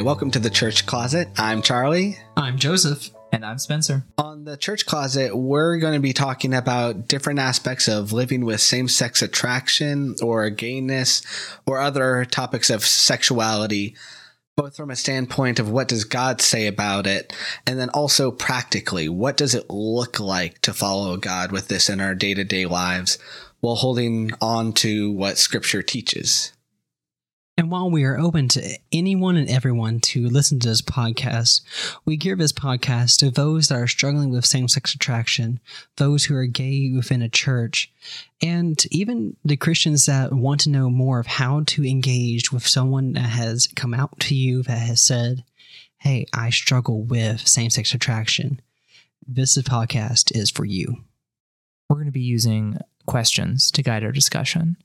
Hi, welcome to the Church Closet. I'm Charlie. I'm Joseph. And I'm Spencer. On the Church Closet, we're going to be talking about different aspects of living with same sex attraction or gayness or other topics of sexuality, both from a standpoint of what does God say about it, and then also practically, what does it look like to follow God with this in our day to day lives while holding on to what Scripture teaches. And while we are open to anyone and everyone to listen to this podcast, we gear this podcast to those that are struggling with same sex attraction, those who are gay within a church, and even the Christians that want to know more of how to engage with someone that has come out to you that has said, Hey, I struggle with same sex attraction. This podcast is for you. We're going to be using questions to guide our discussion.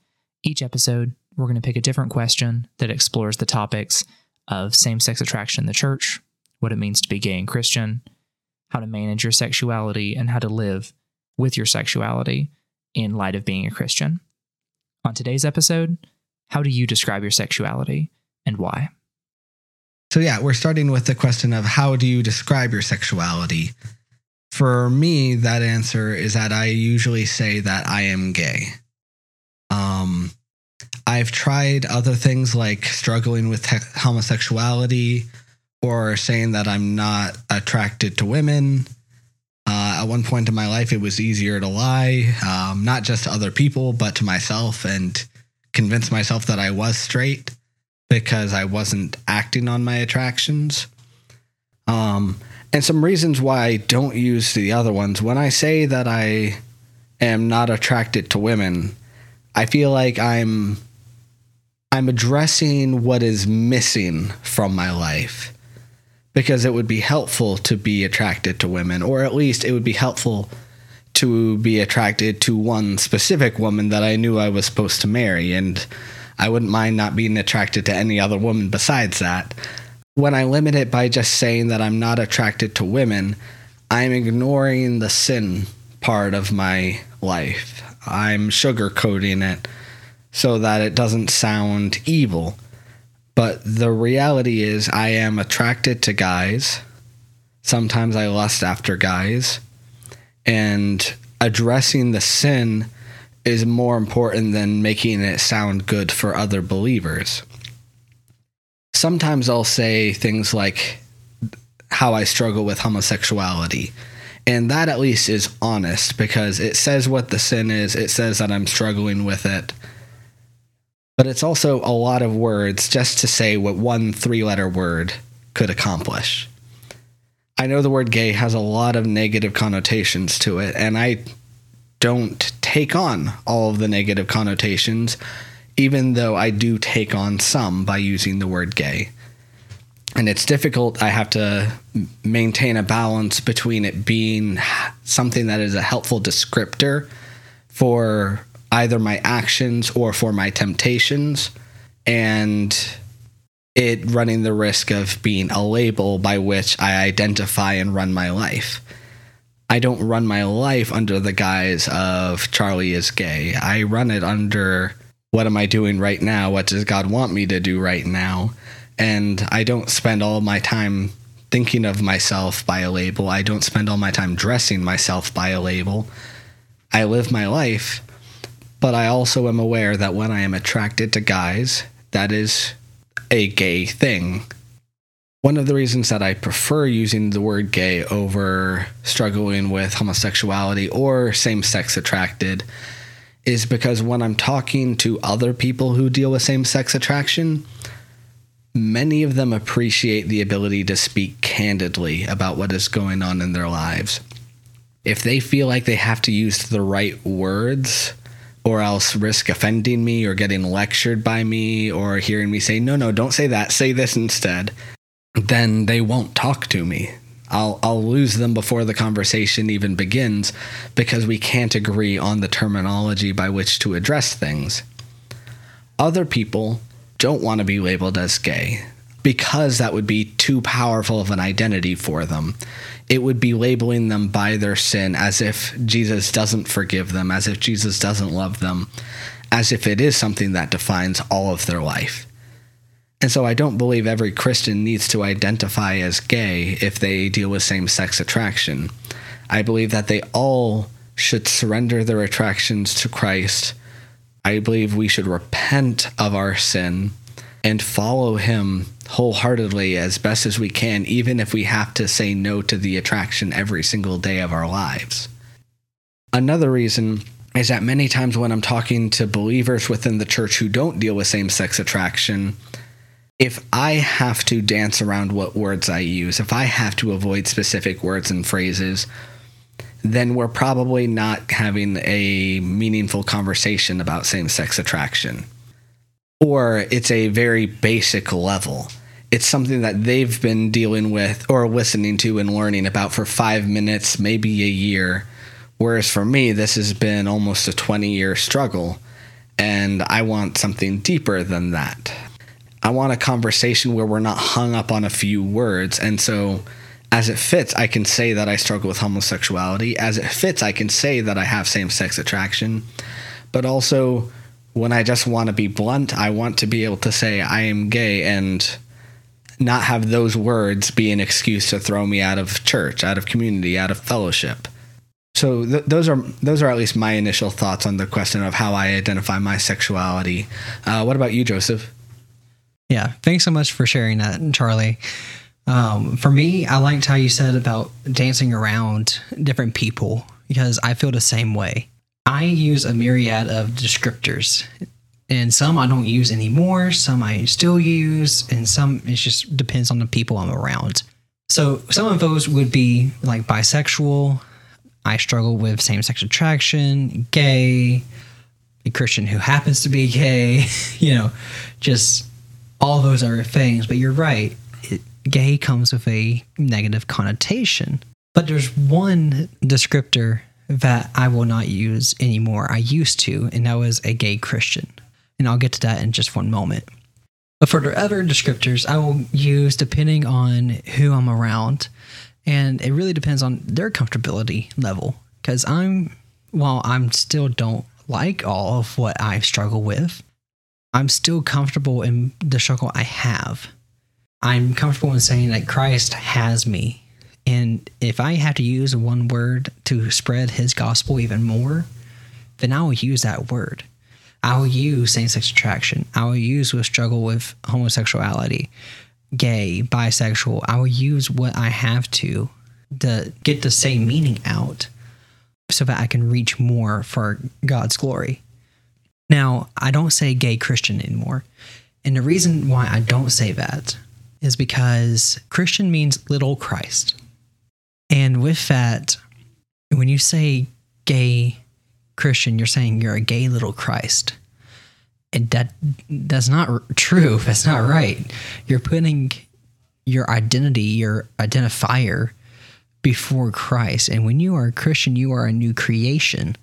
Each episode, we're going to pick a different question that explores the topics of same sex attraction in the church, what it means to be gay and Christian, how to manage your sexuality, and how to live with your sexuality in light of being a Christian. On today's episode, how do you describe your sexuality and why? So, yeah, we're starting with the question of how do you describe your sexuality? For me, that answer is that I usually say that I am gay. Um, I've tried other things like struggling with he- homosexuality or saying that I'm not attracted to women. Uh, at one point in my life, it was easier to lie, um, not just to other people, but to myself and convince myself that I was straight because I wasn't acting on my attractions. Um, and some reasons why I don't use the other ones. When I say that I am not attracted to women, I feel like I'm I'm addressing what is missing from my life because it would be helpful to be attracted to women or at least it would be helpful to be attracted to one specific woman that I knew I was supposed to marry and I wouldn't mind not being attracted to any other woman besides that. When I limit it by just saying that I'm not attracted to women, I'm ignoring the sin part of my life. I'm sugarcoating it so that it doesn't sound evil. But the reality is, I am attracted to guys. Sometimes I lust after guys. And addressing the sin is more important than making it sound good for other believers. Sometimes I'll say things like how I struggle with homosexuality. And that at least is honest because it says what the sin is, it says that I'm struggling with it but it's also a lot of words just to say what one three letter word could accomplish. I know the word gay has a lot of negative connotations to it, and I don't take on all of the negative connotations, even though I do take on some by using the word gay. And it's difficult. I have to maintain a balance between it being something that is a helpful descriptor for either my actions or for my temptations, and it running the risk of being a label by which I identify and run my life. I don't run my life under the guise of Charlie is gay. I run it under what am I doing right now? What does God want me to do right now? And I don't spend all my time thinking of myself by a label. I don't spend all my time dressing myself by a label. I live my life but I also am aware that when I am attracted to guys, that is a gay thing. One of the reasons that I prefer using the word gay over struggling with homosexuality or same sex attracted is because when I'm talking to other people who deal with same sex attraction, many of them appreciate the ability to speak candidly about what is going on in their lives. If they feel like they have to use the right words, or else risk offending me or getting lectured by me or hearing me say, no, no, don't say that, say this instead, then they won't talk to me. I'll, I'll lose them before the conversation even begins because we can't agree on the terminology by which to address things. Other people don't want to be labeled as gay because that would be too powerful of an identity for them. It would be labeling them by their sin as if Jesus doesn't forgive them, as if Jesus doesn't love them, as if it is something that defines all of their life. And so I don't believe every Christian needs to identify as gay if they deal with same sex attraction. I believe that they all should surrender their attractions to Christ. I believe we should repent of our sin and follow Him wholeheartedly as best as we can, even if we have to say no to the attraction every single day of our lives. Another reason is that many times when I'm talking to believers within the church who don't deal with same sex attraction, if I have to dance around what words I use, if I have to avoid specific words and phrases, then we're probably not having a meaningful conversation about same sex attraction. Or it's a very basic level. It's something that they've been dealing with or listening to and learning about for five minutes, maybe a year. Whereas for me, this has been almost a 20 year struggle, and I want something deeper than that. I want a conversation where we're not hung up on a few words. And so as it fits, I can say that I struggle with homosexuality. As it fits, I can say that I have same sex attraction. But also, when I just want to be blunt, I want to be able to say I am gay and not have those words be an excuse to throw me out of church, out of community, out of fellowship. So th- those are those are at least my initial thoughts on the question of how I identify my sexuality. Uh, what about you, Joseph? Yeah, thanks so much for sharing that, Charlie. Um, for me, I liked how you said about dancing around different people because I feel the same way. I use a myriad of descriptors, and some I don't use anymore, some I still use, and some it just depends on the people I'm around. So some of those would be like bisexual. I struggle with same sex attraction, gay, a Christian who happens to be gay, you know, just all those are things. But you're right gay comes with a negative connotation. But there's one descriptor that I will not use anymore. I used to, and that was a gay Christian. And I'll get to that in just one moment. But for the other descriptors, I will use depending on who I'm around. And it really depends on their comfortability level. Because I'm, while I'm still don't like all of what I struggle with, I'm still comfortable in the struggle I have. I'm comfortable in saying that Christ has me. And if I have to use one word to spread his gospel even more, then I will use that word. I will use same sex attraction. I will use with struggle with homosexuality, gay, bisexual. I will use what I have to to get the same meaning out so that I can reach more for God's glory. Now, I don't say gay Christian anymore. And the reason why I don't say that is because Christian means little Christ. And with that, when you say gay Christian, you're saying you're a gay little Christ. And that that's not true. That's not right. You're putting your identity, your identifier before Christ. And when you are a Christian, you are a new creation.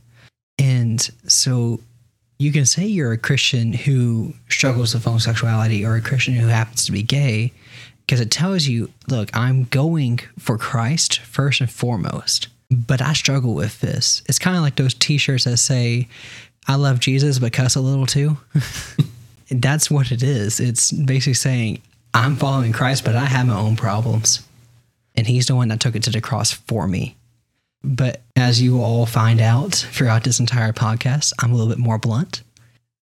And so you can say you're a Christian who struggles with homosexuality or a Christian who happens to be gay because it tells you, look, I'm going for Christ first and foremost, but I struggle with this. It's kind of like those t shirts that say, I love Jesus, but cuss a little too. That's what it is. It's basically saying, I'm following Christ, but I have my own problems. And he's the one that took it to the cross for me. But as you all find out throughout this entire podcast, I'm a little bit more blunt.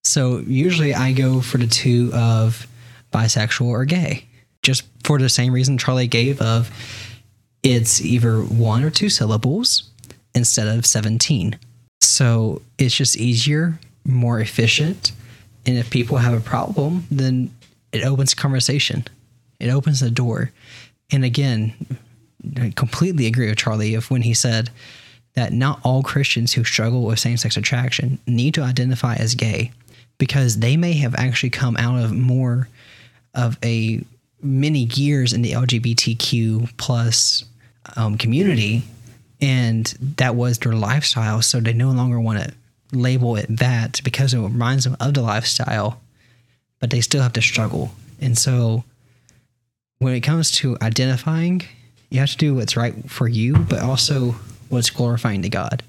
So usually I go for the two of bisexual or gay, just for the same reason Charlie gave of it's either one or two syllables instead of 17. So it's just easier, more efficient. And if people have a problem, then it opens conversation. It opens the door. And again, I completely agree with Charlie of when he said that not all Christians who struggle with same sex attraction need to identify as gay because they may have actually come out of more of a many years in the LGBTQ plus um, community, and that was their lifestyle. So they no longer want to label it that because it reminds them of the lifestyle, but they still have to struggle. And so when it comes to identifying you have to do what's right for you, but also what's glorifying to God.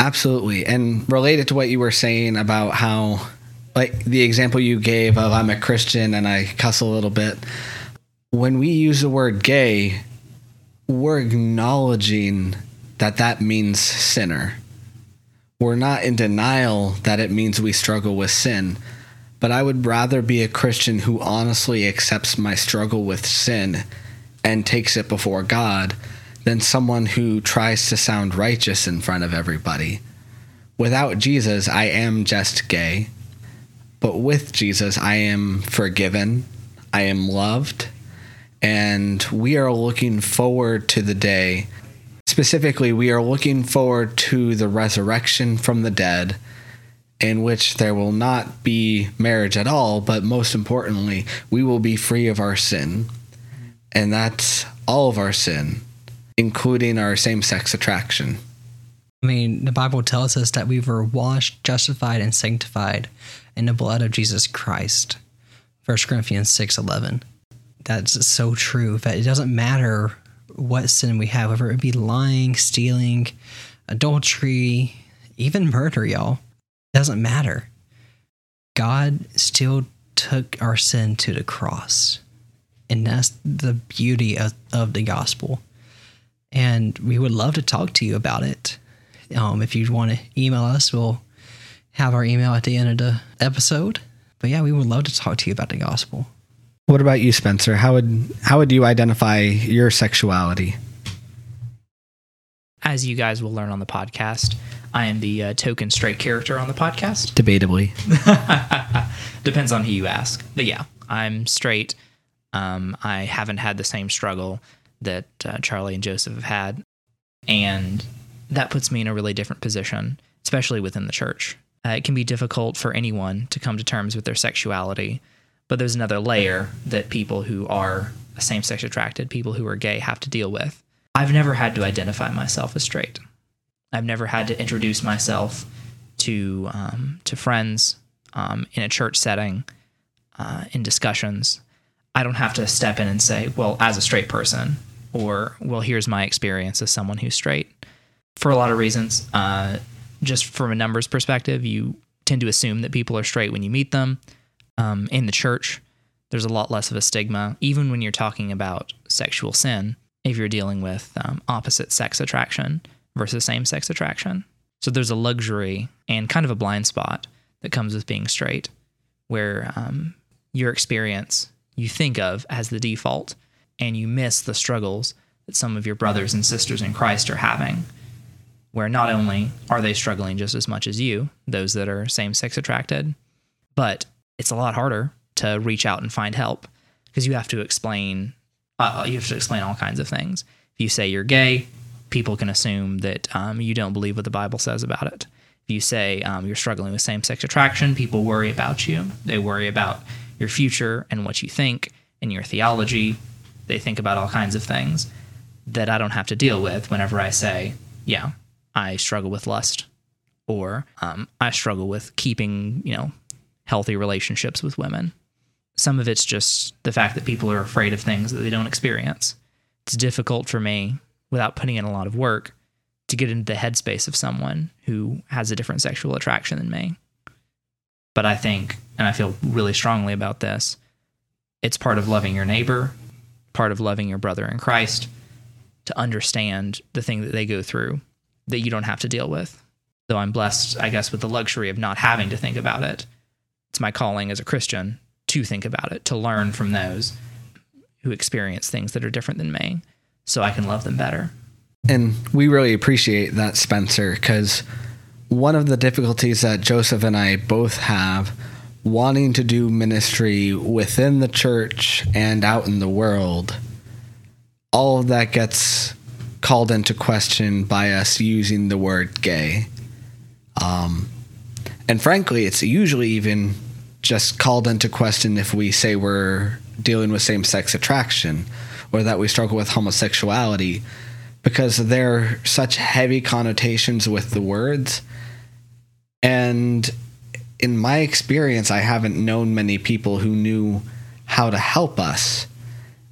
Absolutely. And related to what you were saying about how like the example you gave of I'm a Christian and I cuss a little bit. When we use the word gay, we're acknowledging that that means sinner. We're not in denial that it means we struggle with sin, but I would rather be a Christian who honestly accepts my struggle with sin and takes it before God than someone who tries to sound righteous in front of everybody. Without Jesus, I am just gay, but with Jesus, I am forgiven, I am loved, and we are looking forward to the day. Specifically, we are looking forward to the resurrection from the dead, in which there will not be marriage at all, but most importantly, we will be free of our sin. And that's all of our sin, including our same sex attraction. I mean, the Bible tells us that we were washed, justified, and sanctified in the blood of Jesus Christ. 1 Corinthians 6 11. That's so true that it doesn't matter what sin we have, whether it be lying, stealing, adultery, even murder, y'all. It doesn't matter. God still took our sin to the cross. And that's the beauty of, of the gospel. And we would love to talk to you about it. Um, if you want to email us, we'll have our email at the end of the episode. But yeah, we would love to talk to you about the gospel. What about you, Spencer? How would how would you identify your sexuality? As you guys will learn on the podcast, I am the uh, token straight character on the podcast. Debatably. Depends on who you ask. But yeah, I'm straight. Um, I haven't had the same struggle that uh, Charlie and Joseph have had. And that puts me in a really different position, especially within the church. Uh, it can be difficult for anyone to come to terms with their sexuality, but there's another layer that people who are same sex attracted, people who are gay, have to deal with. I've never had to identify myself as straight. I've never had to introduce myself to um, to friends um, in a church setting, uh, in discussions. I don't have to step in and say, "Well, as a straight person," or "Well, here's my experience as someone who's straight." For a lot of reasons, uh, just from a numbers perspective, you tend to assume that people are straight when you meet them. Um, in the church, there's a lot less of a stigma, even when you're talking about sexual sin, if you're dealing with um, opposite sex attraction versus same sex attraction. So there's a luxury and kind of a blind spot that comes with being straight, where um, your experience you think of as the default, and you miss the struggles that some of your brothers and sisters in Christ are having where not only are they struggling just as much as you, those that are same sex attracted, but it's a lot harder to reach out and find help because you have to explain uh, you have to explain all kinds of things. If you say you're gay, people can assume that um, you don't believe what the Bible says about it. If you say um, you're struggling with same sex attraction, people worry about you. They worry about your future and what you think and your theology. They think about all kinds of things that I don't have to deal with whenever I say, yeah, I struggle with lust, or um, I struggle with keeping, you know, healthy relationships with women. Some of it's just the fact that people are afraid of things that they don't experience. It's difficult for me, without putting in a lot of work, to get into the headspace of someone who has a different sexual attraction than me. But I think, and I feel really strongly about this, it's part of loving your neighbor, part of loving your brother in Christ, to understand the thing that they go through that you don't have to deal with. Though I'm blessed, I guess, with the luxury of not having to think about it. It's my calling as a Christian to think about it, to learn from those who experience things that are different than me so I can love them better. And we really appreciate that, Spencer, because one of the difficulties that Joseph and I both have wanting to do ministry within the church and out in the world, all of that gets called into question by us using the word gay. Um, and frankly, it's usually even just called into question if we say we're dealing with same sex attraction or that we struggle with homosexuality because there are such heavy connotations with the words. And in my experience, I haven't known many people who knew how to help us.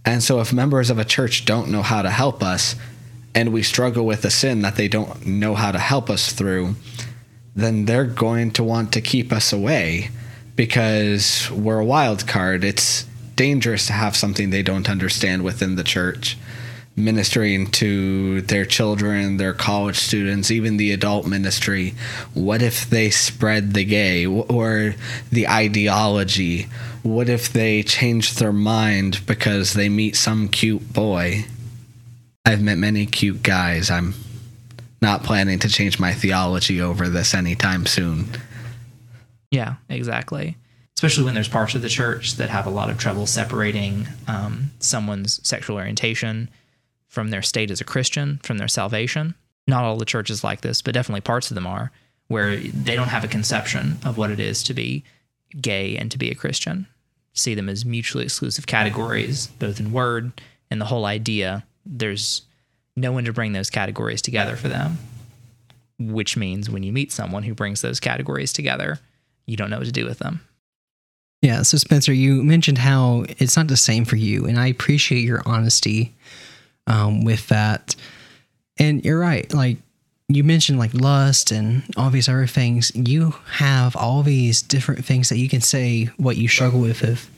And so, if members of a church don't know how to help us, and we struggle with a sin that they don't know how to help us through, then they're going to want to keep us away because we're a wild card. It's dangerous to have something they don't understand within the church ministering to their children, their college students, even the adult ministry. What if they spread the gay or the ideology? What if they change their mind because they meet some cute boy? I've met many cute guys. I'm not planning to change my theology over this anytime soon. Yeah, exactly. Especially when there's parts of the church that have a lot of trouble separating um, someone's sexual orientation from their state as a Christian, from their salvation. Not all the churches like this, but definitely parts of them are, where they don't have a conception of what it is to be gay and to be a Christian. See them as mutually exclusive categories, both in word and the whole idea. There's no one to bring those categories together for them, which means when you meet someone who brings those categories together, you don't know what to do with them. Yeah. So, Spencer, you mentioned how it's not the same for you, and I appreciate your honesty um, with that. And you're right. Like you mentioned, like lust and all these other things. You have all these different things that you can say what you struggle with. If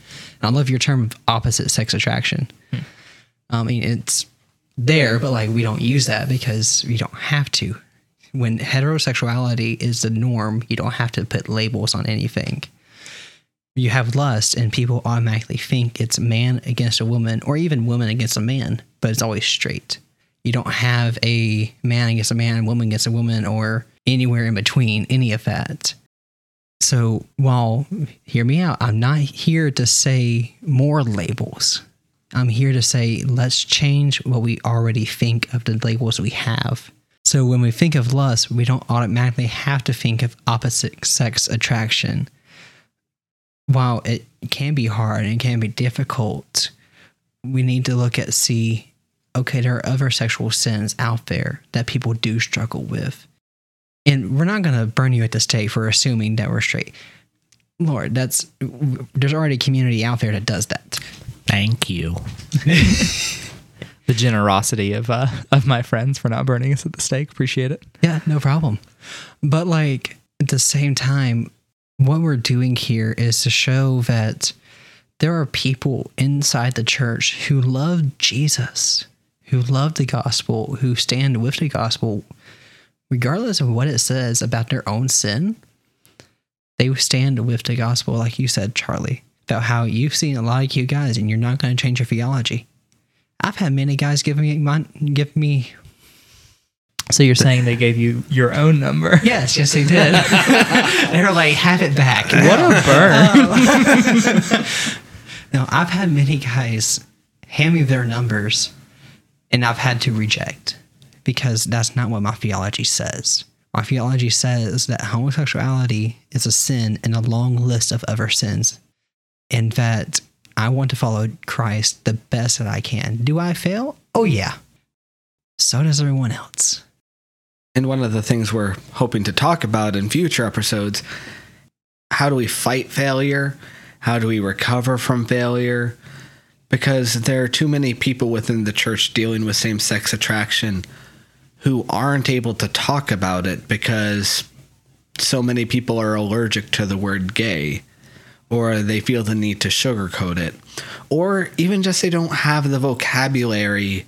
I love your term of opposite sex attraction. Hmm. I mean, it's there, but like we don't use that because we don't have to. When heterosexuality is the norm, you don't have to put labels on anything. You have lust, and people automatically think it's man against a woman, or even woman against a man, but it's always straight. You don't have a man against a man, woman against a woman, or anywhere in between, any of that. So, while, hear me out, I'm not here to say more labels. I'm here to say, let's change what we already think of the labels we have. So when we think of lust, we don't automatically have to think of opposite sex attraction. While it can be hard and it can be difficult, we need to look at see, okay, there are other sexual sins out there that people do struggle with. And we're not going to burn you at the stake for assuming that we're straight. Lord, that's there's already a community out there that does that. Thank you. the generosity of uh, of my friends for not burning us at the stake. Appreciate it. Yeah, no problem. But like at the same time, what we're doing here is to show that there are people inside the church who love Jesus, who love the gospel, who stand with the gospel, regardless of what it says about their own sin. They stand with the gospel, like you said, Charlie about how you've seen a lot of cute guys and you're not going to change your theology. I've had many guys give me my, give me. So you're saying they gave you your own number? Yes, yes, they did. they were like, "Have it back." What a burn! no, I've had many guys hand me their numbers, and I've had to reject because that's not what my theology says. My theology says that homosexuality is a sin in a long list of other sins and that I want to follow Christ the best that I can. Do I fail? Oh, yeah. So does everyone else. And one of the things we're hoping to talk about in future episodes how do we fight failure? How do we recover from failure? Because there are too many people within the church dealing with same sex attraction who aren't able to talk about it because so many people are allergic to the word gay or they feel the need to sugarcoat it, or even just they don't have the vocabulary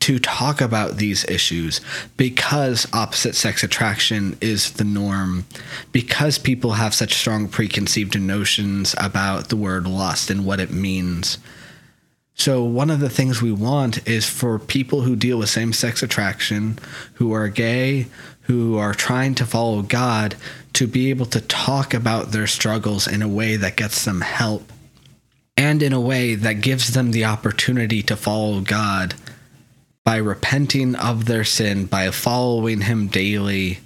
to talk about these issues because opposite sex attraction is the norm, because people have such strong preconceived notions about the word lust and what it means. So, one of the things we want is for people who deal with same sex attraction, who are gay, who are trying to follow God to be able to talk about their struggles in a way that gets them help and in a way that gives them the opportunity to follow God by repenting of their sin, by following Him daily,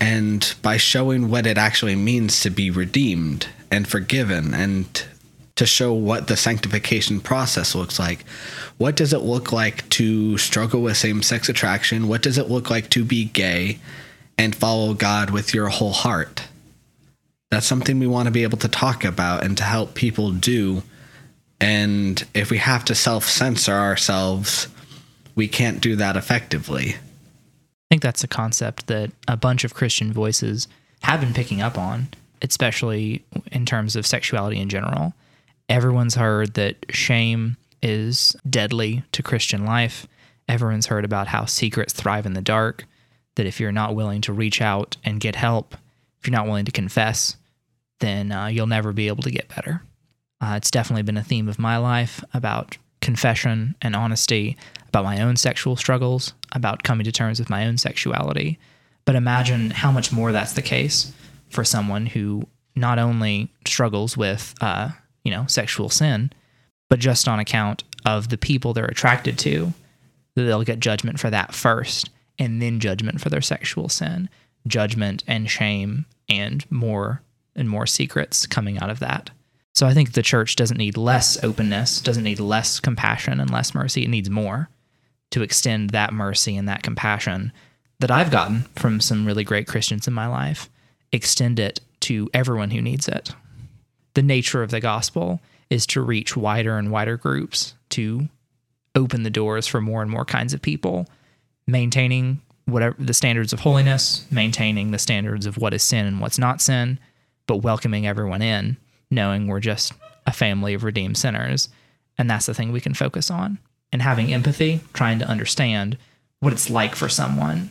and by showing what it actually means to be redeemed and forgiven and to show what the sanctification process looks like. What does it look like to struggle with same sex attraction? What does it look like to be gay and follow God with your whole heart? That's something we want to be able to talk about and to help people do. And if we have to self censor ourselves, we can't do that effectively. I think that's a concept that a bunch of Christian voices have been picking up on especially in terms of sexuality in general. Everyone's heard that shame is deadly to Christian life. Everyone's heard about how secrets thrive in the dark, that if you're not willing to reach out and get help, if you're not willing to confess, then uh, you'll never be able to get better. Uh, it's definitely been a theme of my life about confession and honesty, about my own sexual struggles, about coming to terms with my own sexuality. But imagine how much more that's the case for someone who not only struggles with, uh, you know, sexual sin, but just on account of the people they're attracted to, they'll get judgment for that first, and then judgment for their sexual sin, judgment and shame, and more and more secrets coming out of that. So I think the church doesn't need less openness, doesn't need less compassion and less mercy. It needs more to extend that mercy and that compassion that I've gotten from some really great Christians in my life, extend it to everyone who needs it. The nature of the gospel is to reach wider and wider groups, to open the doors for more and more kinds of people, maintaining whatever the standards of holiness, maintaining the standards of what is sin and what's not sin, but welcoming everyone in, knowing we're just a family of redeemed sinners. And that's the thing we can focus on. And having empathy, trying to understand what it's like for someone,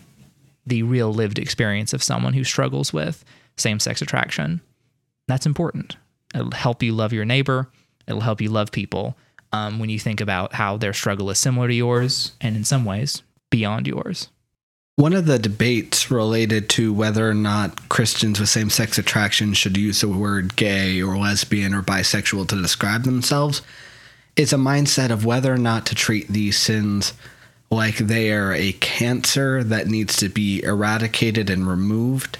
the real lived experience of someone who struggles with same sex attraction. That's important. It'll help you love your neighbor, it'll help you love people um, when you think about how their struggle is similar to yours and in some ways beyond yours. One of the debates related to whether or not Christians with same sex attraction should use the word gay or lesbian or bisexual to describe themselves is a mindset of whether or not to treat these sins like they are a cancer that needs to be eradicated and removed,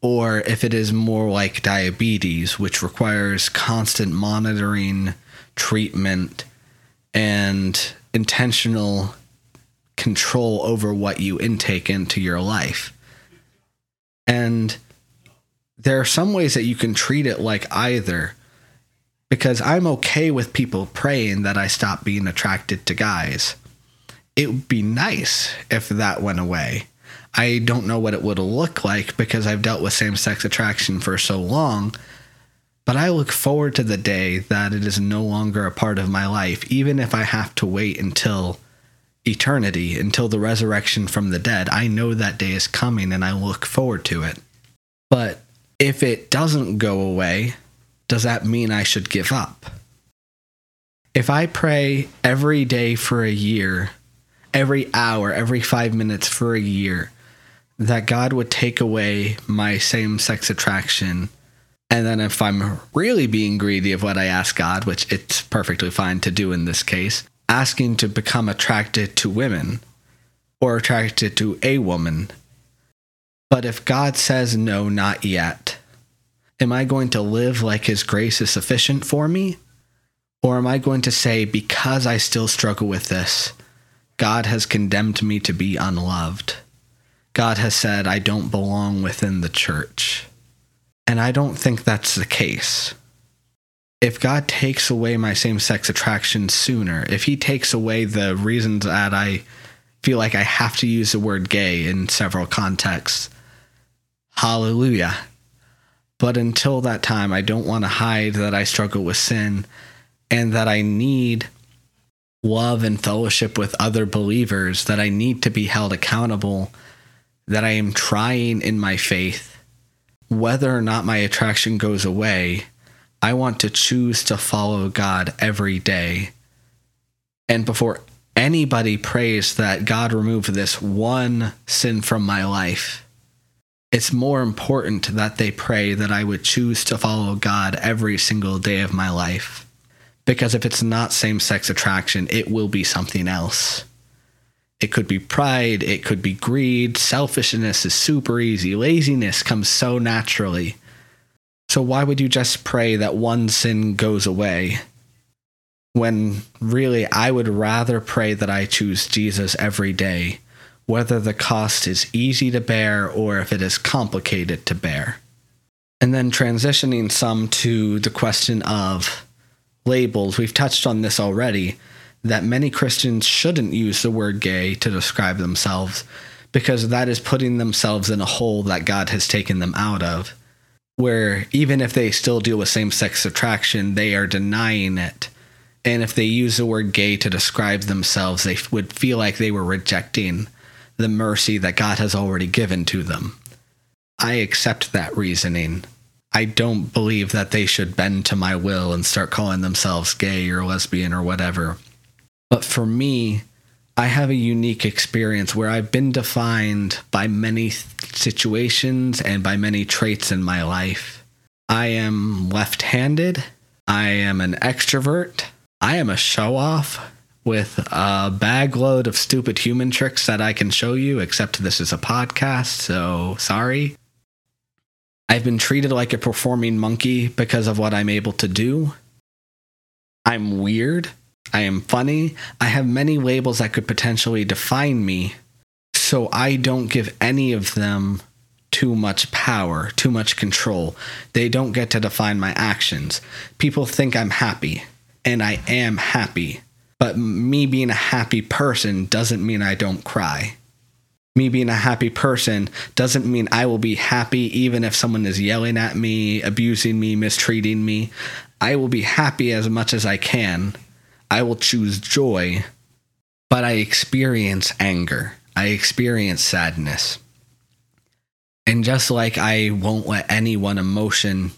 or if it is more like diabetes, which requires constant monitoring, treatment, and intentional control over what you intake into your life. And there are some ways that you can treat it like either because I'm okay with people praying that I stop being attracted to guys. It would be nice if that went away. I don't know what it would look like because I've dealt with same sex attraction for so long, but I look forward to the day that it is no longer a part of my life, even if I have to wait until eternity, until the resurrection from the dead. I know that day is coming and I look forward to it. But if it doesn't go away, does that mean I should give up? If I pray every day for a year, every hour, every five minutes for a year, that God would take away my same sex attraction. And then if I'm really being greedy of what I ask God, which it's perfectly fine to do in this case, asking to become attracted to women or attracted to a woman. But if God says no, not yet, am I going to live like His grace is sufficient for me? Or am I going to say, because I still struggle with this, God has condemned me to be unloved? God has said I don't belong within the church. And I don't think that's the case. If God takes away my same sex attraction sooner, if He takes away the reasons that I feel like I have to use the word gay in several contexts, hallelujah. But until that time, I don't want to hide that I struggle with sin and that I need love and fellowship with other believers, that I need to be held accountable that I am trying in my faith, whether or not my attraction goes away, I want to choose to follow God every day. And before anybody prays that God remove this one sin from my life, it's more important that they pray that I would choose to follow God every single day of my life. Because if it's not same sex attraction, it will be something else. It could be pride, it could be greed. Selfishness is super easy. Laziness comes so naturally. So, why would you just pray that one sin goes away? When really, I would rather pray that I choose Jesus every day, whether the cost is easy to bear or if it is complicated to bear. And then transitioning some to the question of labels, we've touched on this already that many Christians shouldn't use the word gay to describe themselves because that is putting themselves in a hole that God has taken them out of. Where even if they still deal with same sex attraction, they are denying it. And if they use the word gay to describe themselves, they would feel like they were rejecting the mercy that God has already given to them. I accept that reasoning. I don't believe that they should bend to my will and start calling themselves gay or lesbian or whatever. But for me, I have a unique experience where I've been defined by many situations and by many traits in my life. I am left handed. I am an extrovert. I am a show off with a bag load of stupid human tricks that I can show you, except this is a podcast, so sorry. I've been treated like a performing monkey because of what I'm able to do. I'm weird. I am funny. I have many labels that could potentially define me. So I don't give any of them too much power, too much control. They don't get to define my actions. People think I'm happy, and I am happy. But me being a happy person doesn't mean I don't cry. Me being a happy person doesn't mean I will be happy even if someone is yelling at me, abusing me, mistreating me. I will be happy as much as I can I will choose joy, but I experience anger. I experience sadness. And just like I won't let any one emotion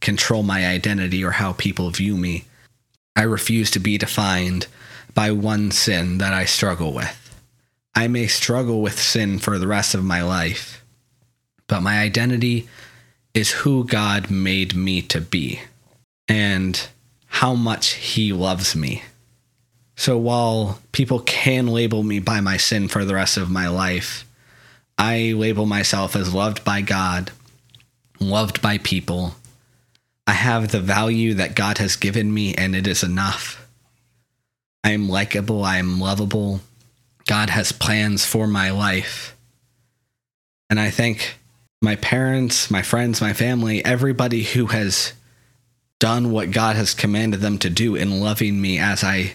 control my identity or how people view me, I refuse to be defined by one sin that I struggle with. I may struggle with sin for the rest of my life, but my identity is who God made me to be and how much He loves me. So while people can label me by my sin for the rest of my life, I label myself as loved by God, loved by people. I have the value that God has given me, and it is enough. I am likable, I am lovable. God has plans for my life. And I thank my parents, my friends, my family, everybody who has done what God has commanded them to do in loving me as I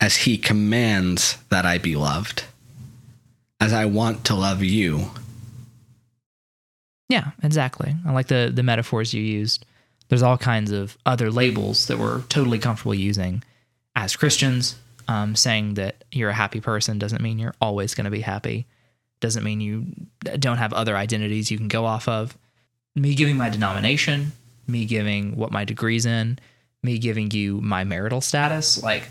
as he commands that I be loved, as I want to love you. Yeah, exactly. I like the the metaphors you used. There's all kinds of other labels that we're totally comfortable using as Christians. Um, saying that you're a happy person doesn't mean you're always going to be happy. Doesn't mean you don't have other identities you can go off of. Me giving my denomination, me giving what my degree's in, me giving you my marital status, like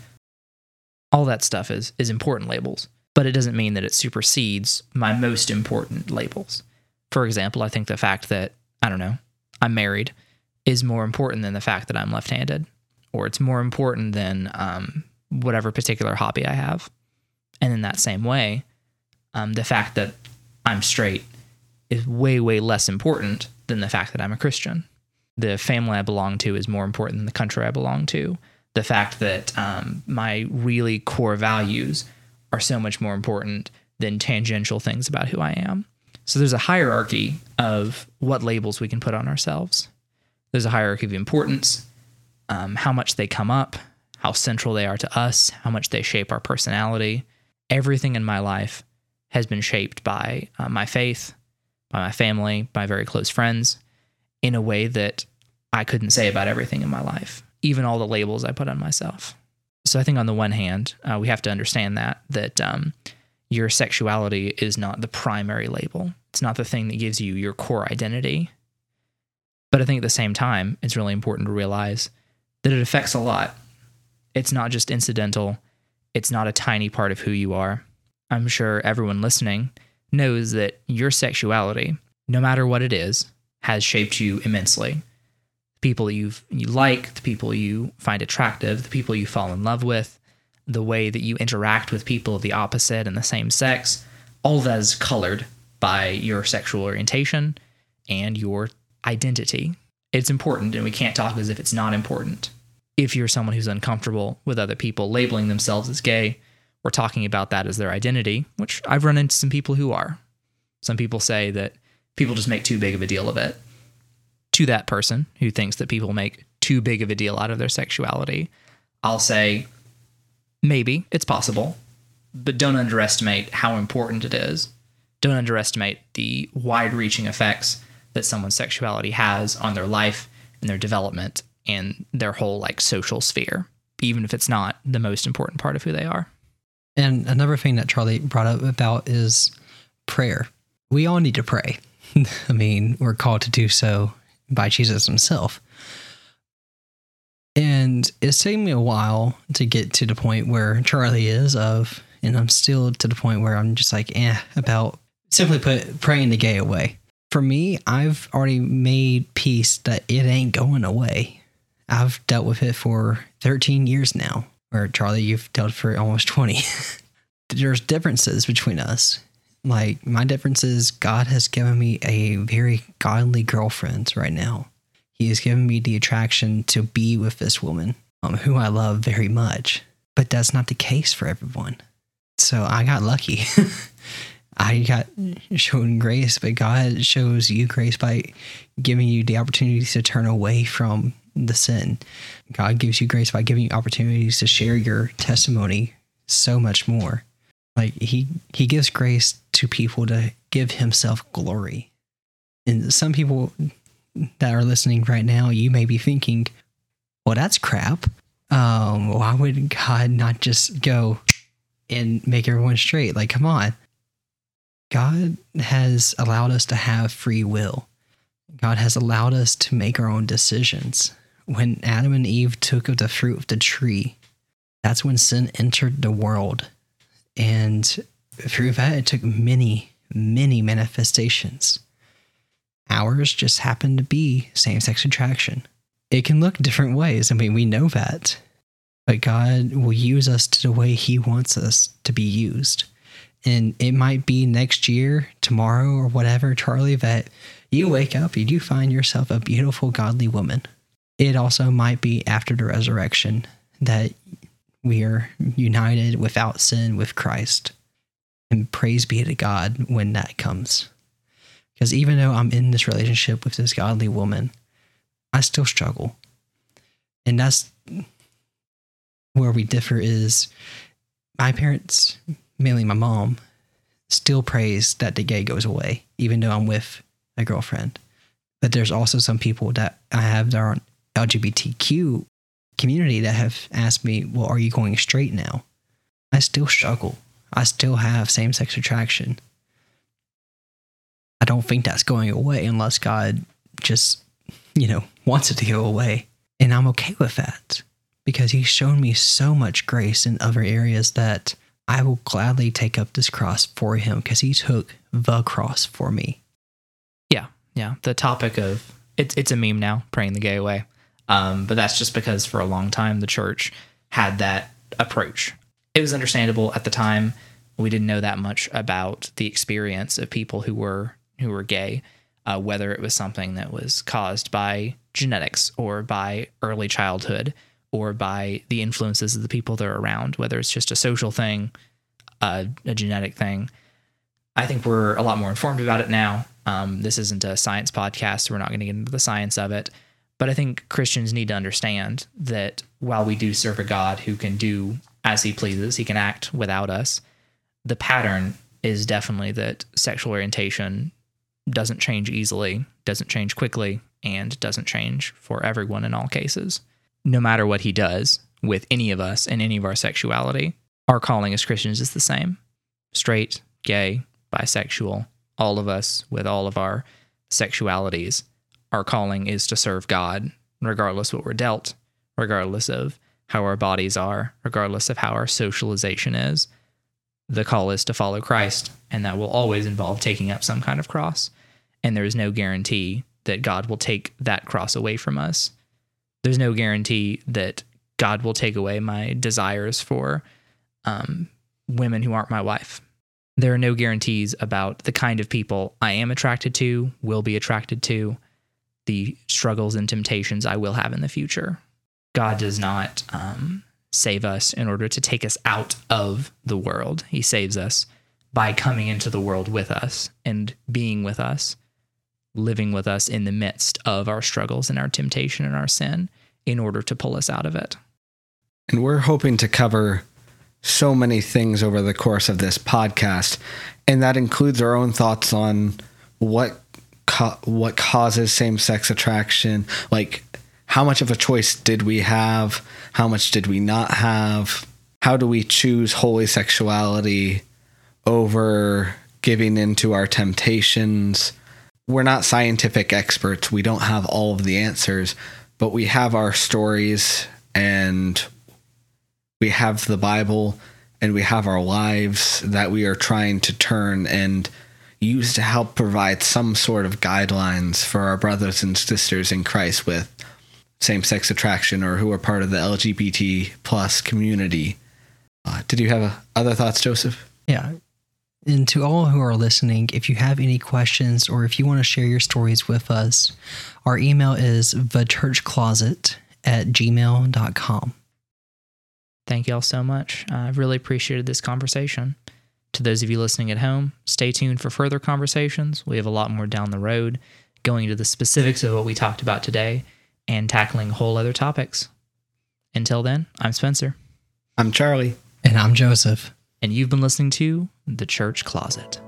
all that stuff is is important labels, but it doesn't mean that it supersedes my most important labels. For example, I think the fact that I don't know, I'm married is more important than the fact that I'm left-handed, or it's more important than um, whatever particular hobby I have. And in that same way, um, the fact that I'm straight is way, way less important than the fact that I'm a Christian. The family I belong to is more important than the country I belong to the fact that um, my really core values are so much more important than tangential things about who I am. So there's a hierarchy of what labels we can put on ourselves. There's a hierarchy of importance, um, how much they come up, how central they are to us, how much they shape our personality. Everything in my life has been shaped by uh, my faith, by my family, by very close friends, in a way that I couldn't say about everything in my life even all the labels I put on myself. So I think on the one hand, uh, we have to understand that that um, your sexuality is not the primary label. It's not the thing that gives you your core identity. But I think at the same time, it's really important to realize that it affects a lot. It's not just incidental. It's not a tiny part of who you are. I'm sure everyone listening knows that your sexuality, no matter what it is, has shaped you immensely people you you like, the people you find attractive, the people you fall in love with, the way that you interact with people of the opposite and the same sex, all that is colored by your sexual orientation and your identity. It's important, and we can't talk as if it's not important. If you're someone who's uncomfortable with other people labeling themselves as gay, we're talking about that as their identity, which I've run into some people who are. Some people say that people just make too big of a deal of it to that person who thinks that people make too big of a deal out of their sexuality, I'll say, maybe it's possible, but don't underestimate how important it is. Don't underestimate the wide reaching effects that someone's sexuality has on their life and their development and their whole like social sphere, even if it's not the most important part of who they are. And another thing that Charlie brought up about is prayer. We all need to pray. I mean, we're called to do so by Jesus himself. And it's taken me a while to get to the point where Charlie is of, and I'm still to the point where I'm just like, eh, about simply put, praying the gay away. For me, I've already made peace that it ain't going away. I've dealt with it for 13 years now, or Charlie, you've dealt for almost 20. There's differences between us. Like, my difference is God has given me a very godly girlfriend right now. He has given me the attraction to be with this woman, um, who I love very much. But that's not the case for everyone. So I got lucky. I got shown grace, but God shows you grace by giving you the opportunities to turn away from the sin. God gives you grace by giving you opportunities to share your testimony so much more. Like he he gives grace to people to give himself glory. And some people that are listening right now, you may be thinking, well, that's crap. Um, why would God not just go and make everyone straight? Like, come on. God has allowed us to have free will. God has allowed us to make our own decisions. When Adam and Eve took of the fruit of the tree, that's when sin entered the world. And through that, it took many, many manifestations. Ours just happened to be same sex attraction. It can look different ways. I mean, we know that. But God will use us to the way He wants us to be used. And it might be next year, tomorrow, or whatever, Charlie, that you wake up and you find yourself a beautiful, godly woman. It also might be after the resurrection that we are united without sin with Christ. And praise be to God when that comes. Because even though I'm in this relationship with this godly woman, I still struggle. And that's where we differ is my parents, mainly my mom, still prays that the gay goes away, even though I'm with a girlfriend. But there's also some people that I have that aren't LGBTQ community that have asked me, well, are you going straight now? I still struggle. I still have same sex attraction. I don't think that's going away unless God just, you know, wants it to go away. And I'm okay with that because He's shown me so much grace in other areas that I will gladly take up this cross for Him because He took the cross for me. Yeah, yeah. The topic of it's it's a meme now, praying the gay away. Um, but that's just because for a long time the church had that approach. It was understandable at the time. We didn't know that much about the experience of people who were who were gay, uh, whether it was something that was caused by genetics or by early childhood or by the influences of the people they're around, whether it's just a social thing, uh, a genetic thing. I think we're a lot more informed about it now. Um, this isn't a science podcast, so we're not going to get into the science of it. But I think Christians need to understand that while we do serve a God who can do as he pleases, he can act without us, the pattern is definitely that sexual orientation doesn't change easily, doesn't change quickly, and doesn't change for everyone in all cases. No matter what he does with any of us and any of our sexuality, our calling as Christians is the same straight, gay, bisexual, all of us with all of our sexualities. Our calling is to serve God, regardless what we're dealt, regardless of how our bodies are, regardless of how our socialization is. The call is to follow Christ, and that will always involve taking up some kind of cross. And there is no guarantee that God will take that cross away from us. There's no guarantee that God will take away my desires for um, women who aren't my wife. There are no guarantees about the kind of people I am attracted to, will be attracted to, the struggles and temptations I will have in the future. God does not um, save us in order to take us out of the world. He saves us by coming into the world with us and being with us, living with us in the midst of our struggles and our temptation and our sin in order to pull us out of it. And we're hoping to cover so many things over the course of this podcast. And that includes our own thoughts on what co- what causes same-sex attraction like how much of a choice did we have? How much did we not have? How do we choose holy sexuality over giving into our temptations? We're not scientific experts. We don't have all of the answers but we have our stories and we have the bible and we have our lives that we are trying to turn and use to help provide some sort of guidelines for our brothers and sisters in Christ with same-sex attraction or who are part of the LGBT plus community. Uh, did you have uh, other thoughts, Joseph? Yeah. And to all who are listening, if you have any questions or if you want to share your stories with us, our email is thechurchcloset at gmail.com. Thank you all so much. I really appreciated this conversation. To those of you listening at home, stay tuned for further conversations. We have a lot more down the road, going into the specifics of what we talked about today and tackling whole other topics. Until then, I'm Spencer, I'm Charlie. And I'm Joseph. and you've been listening to The Church Closet.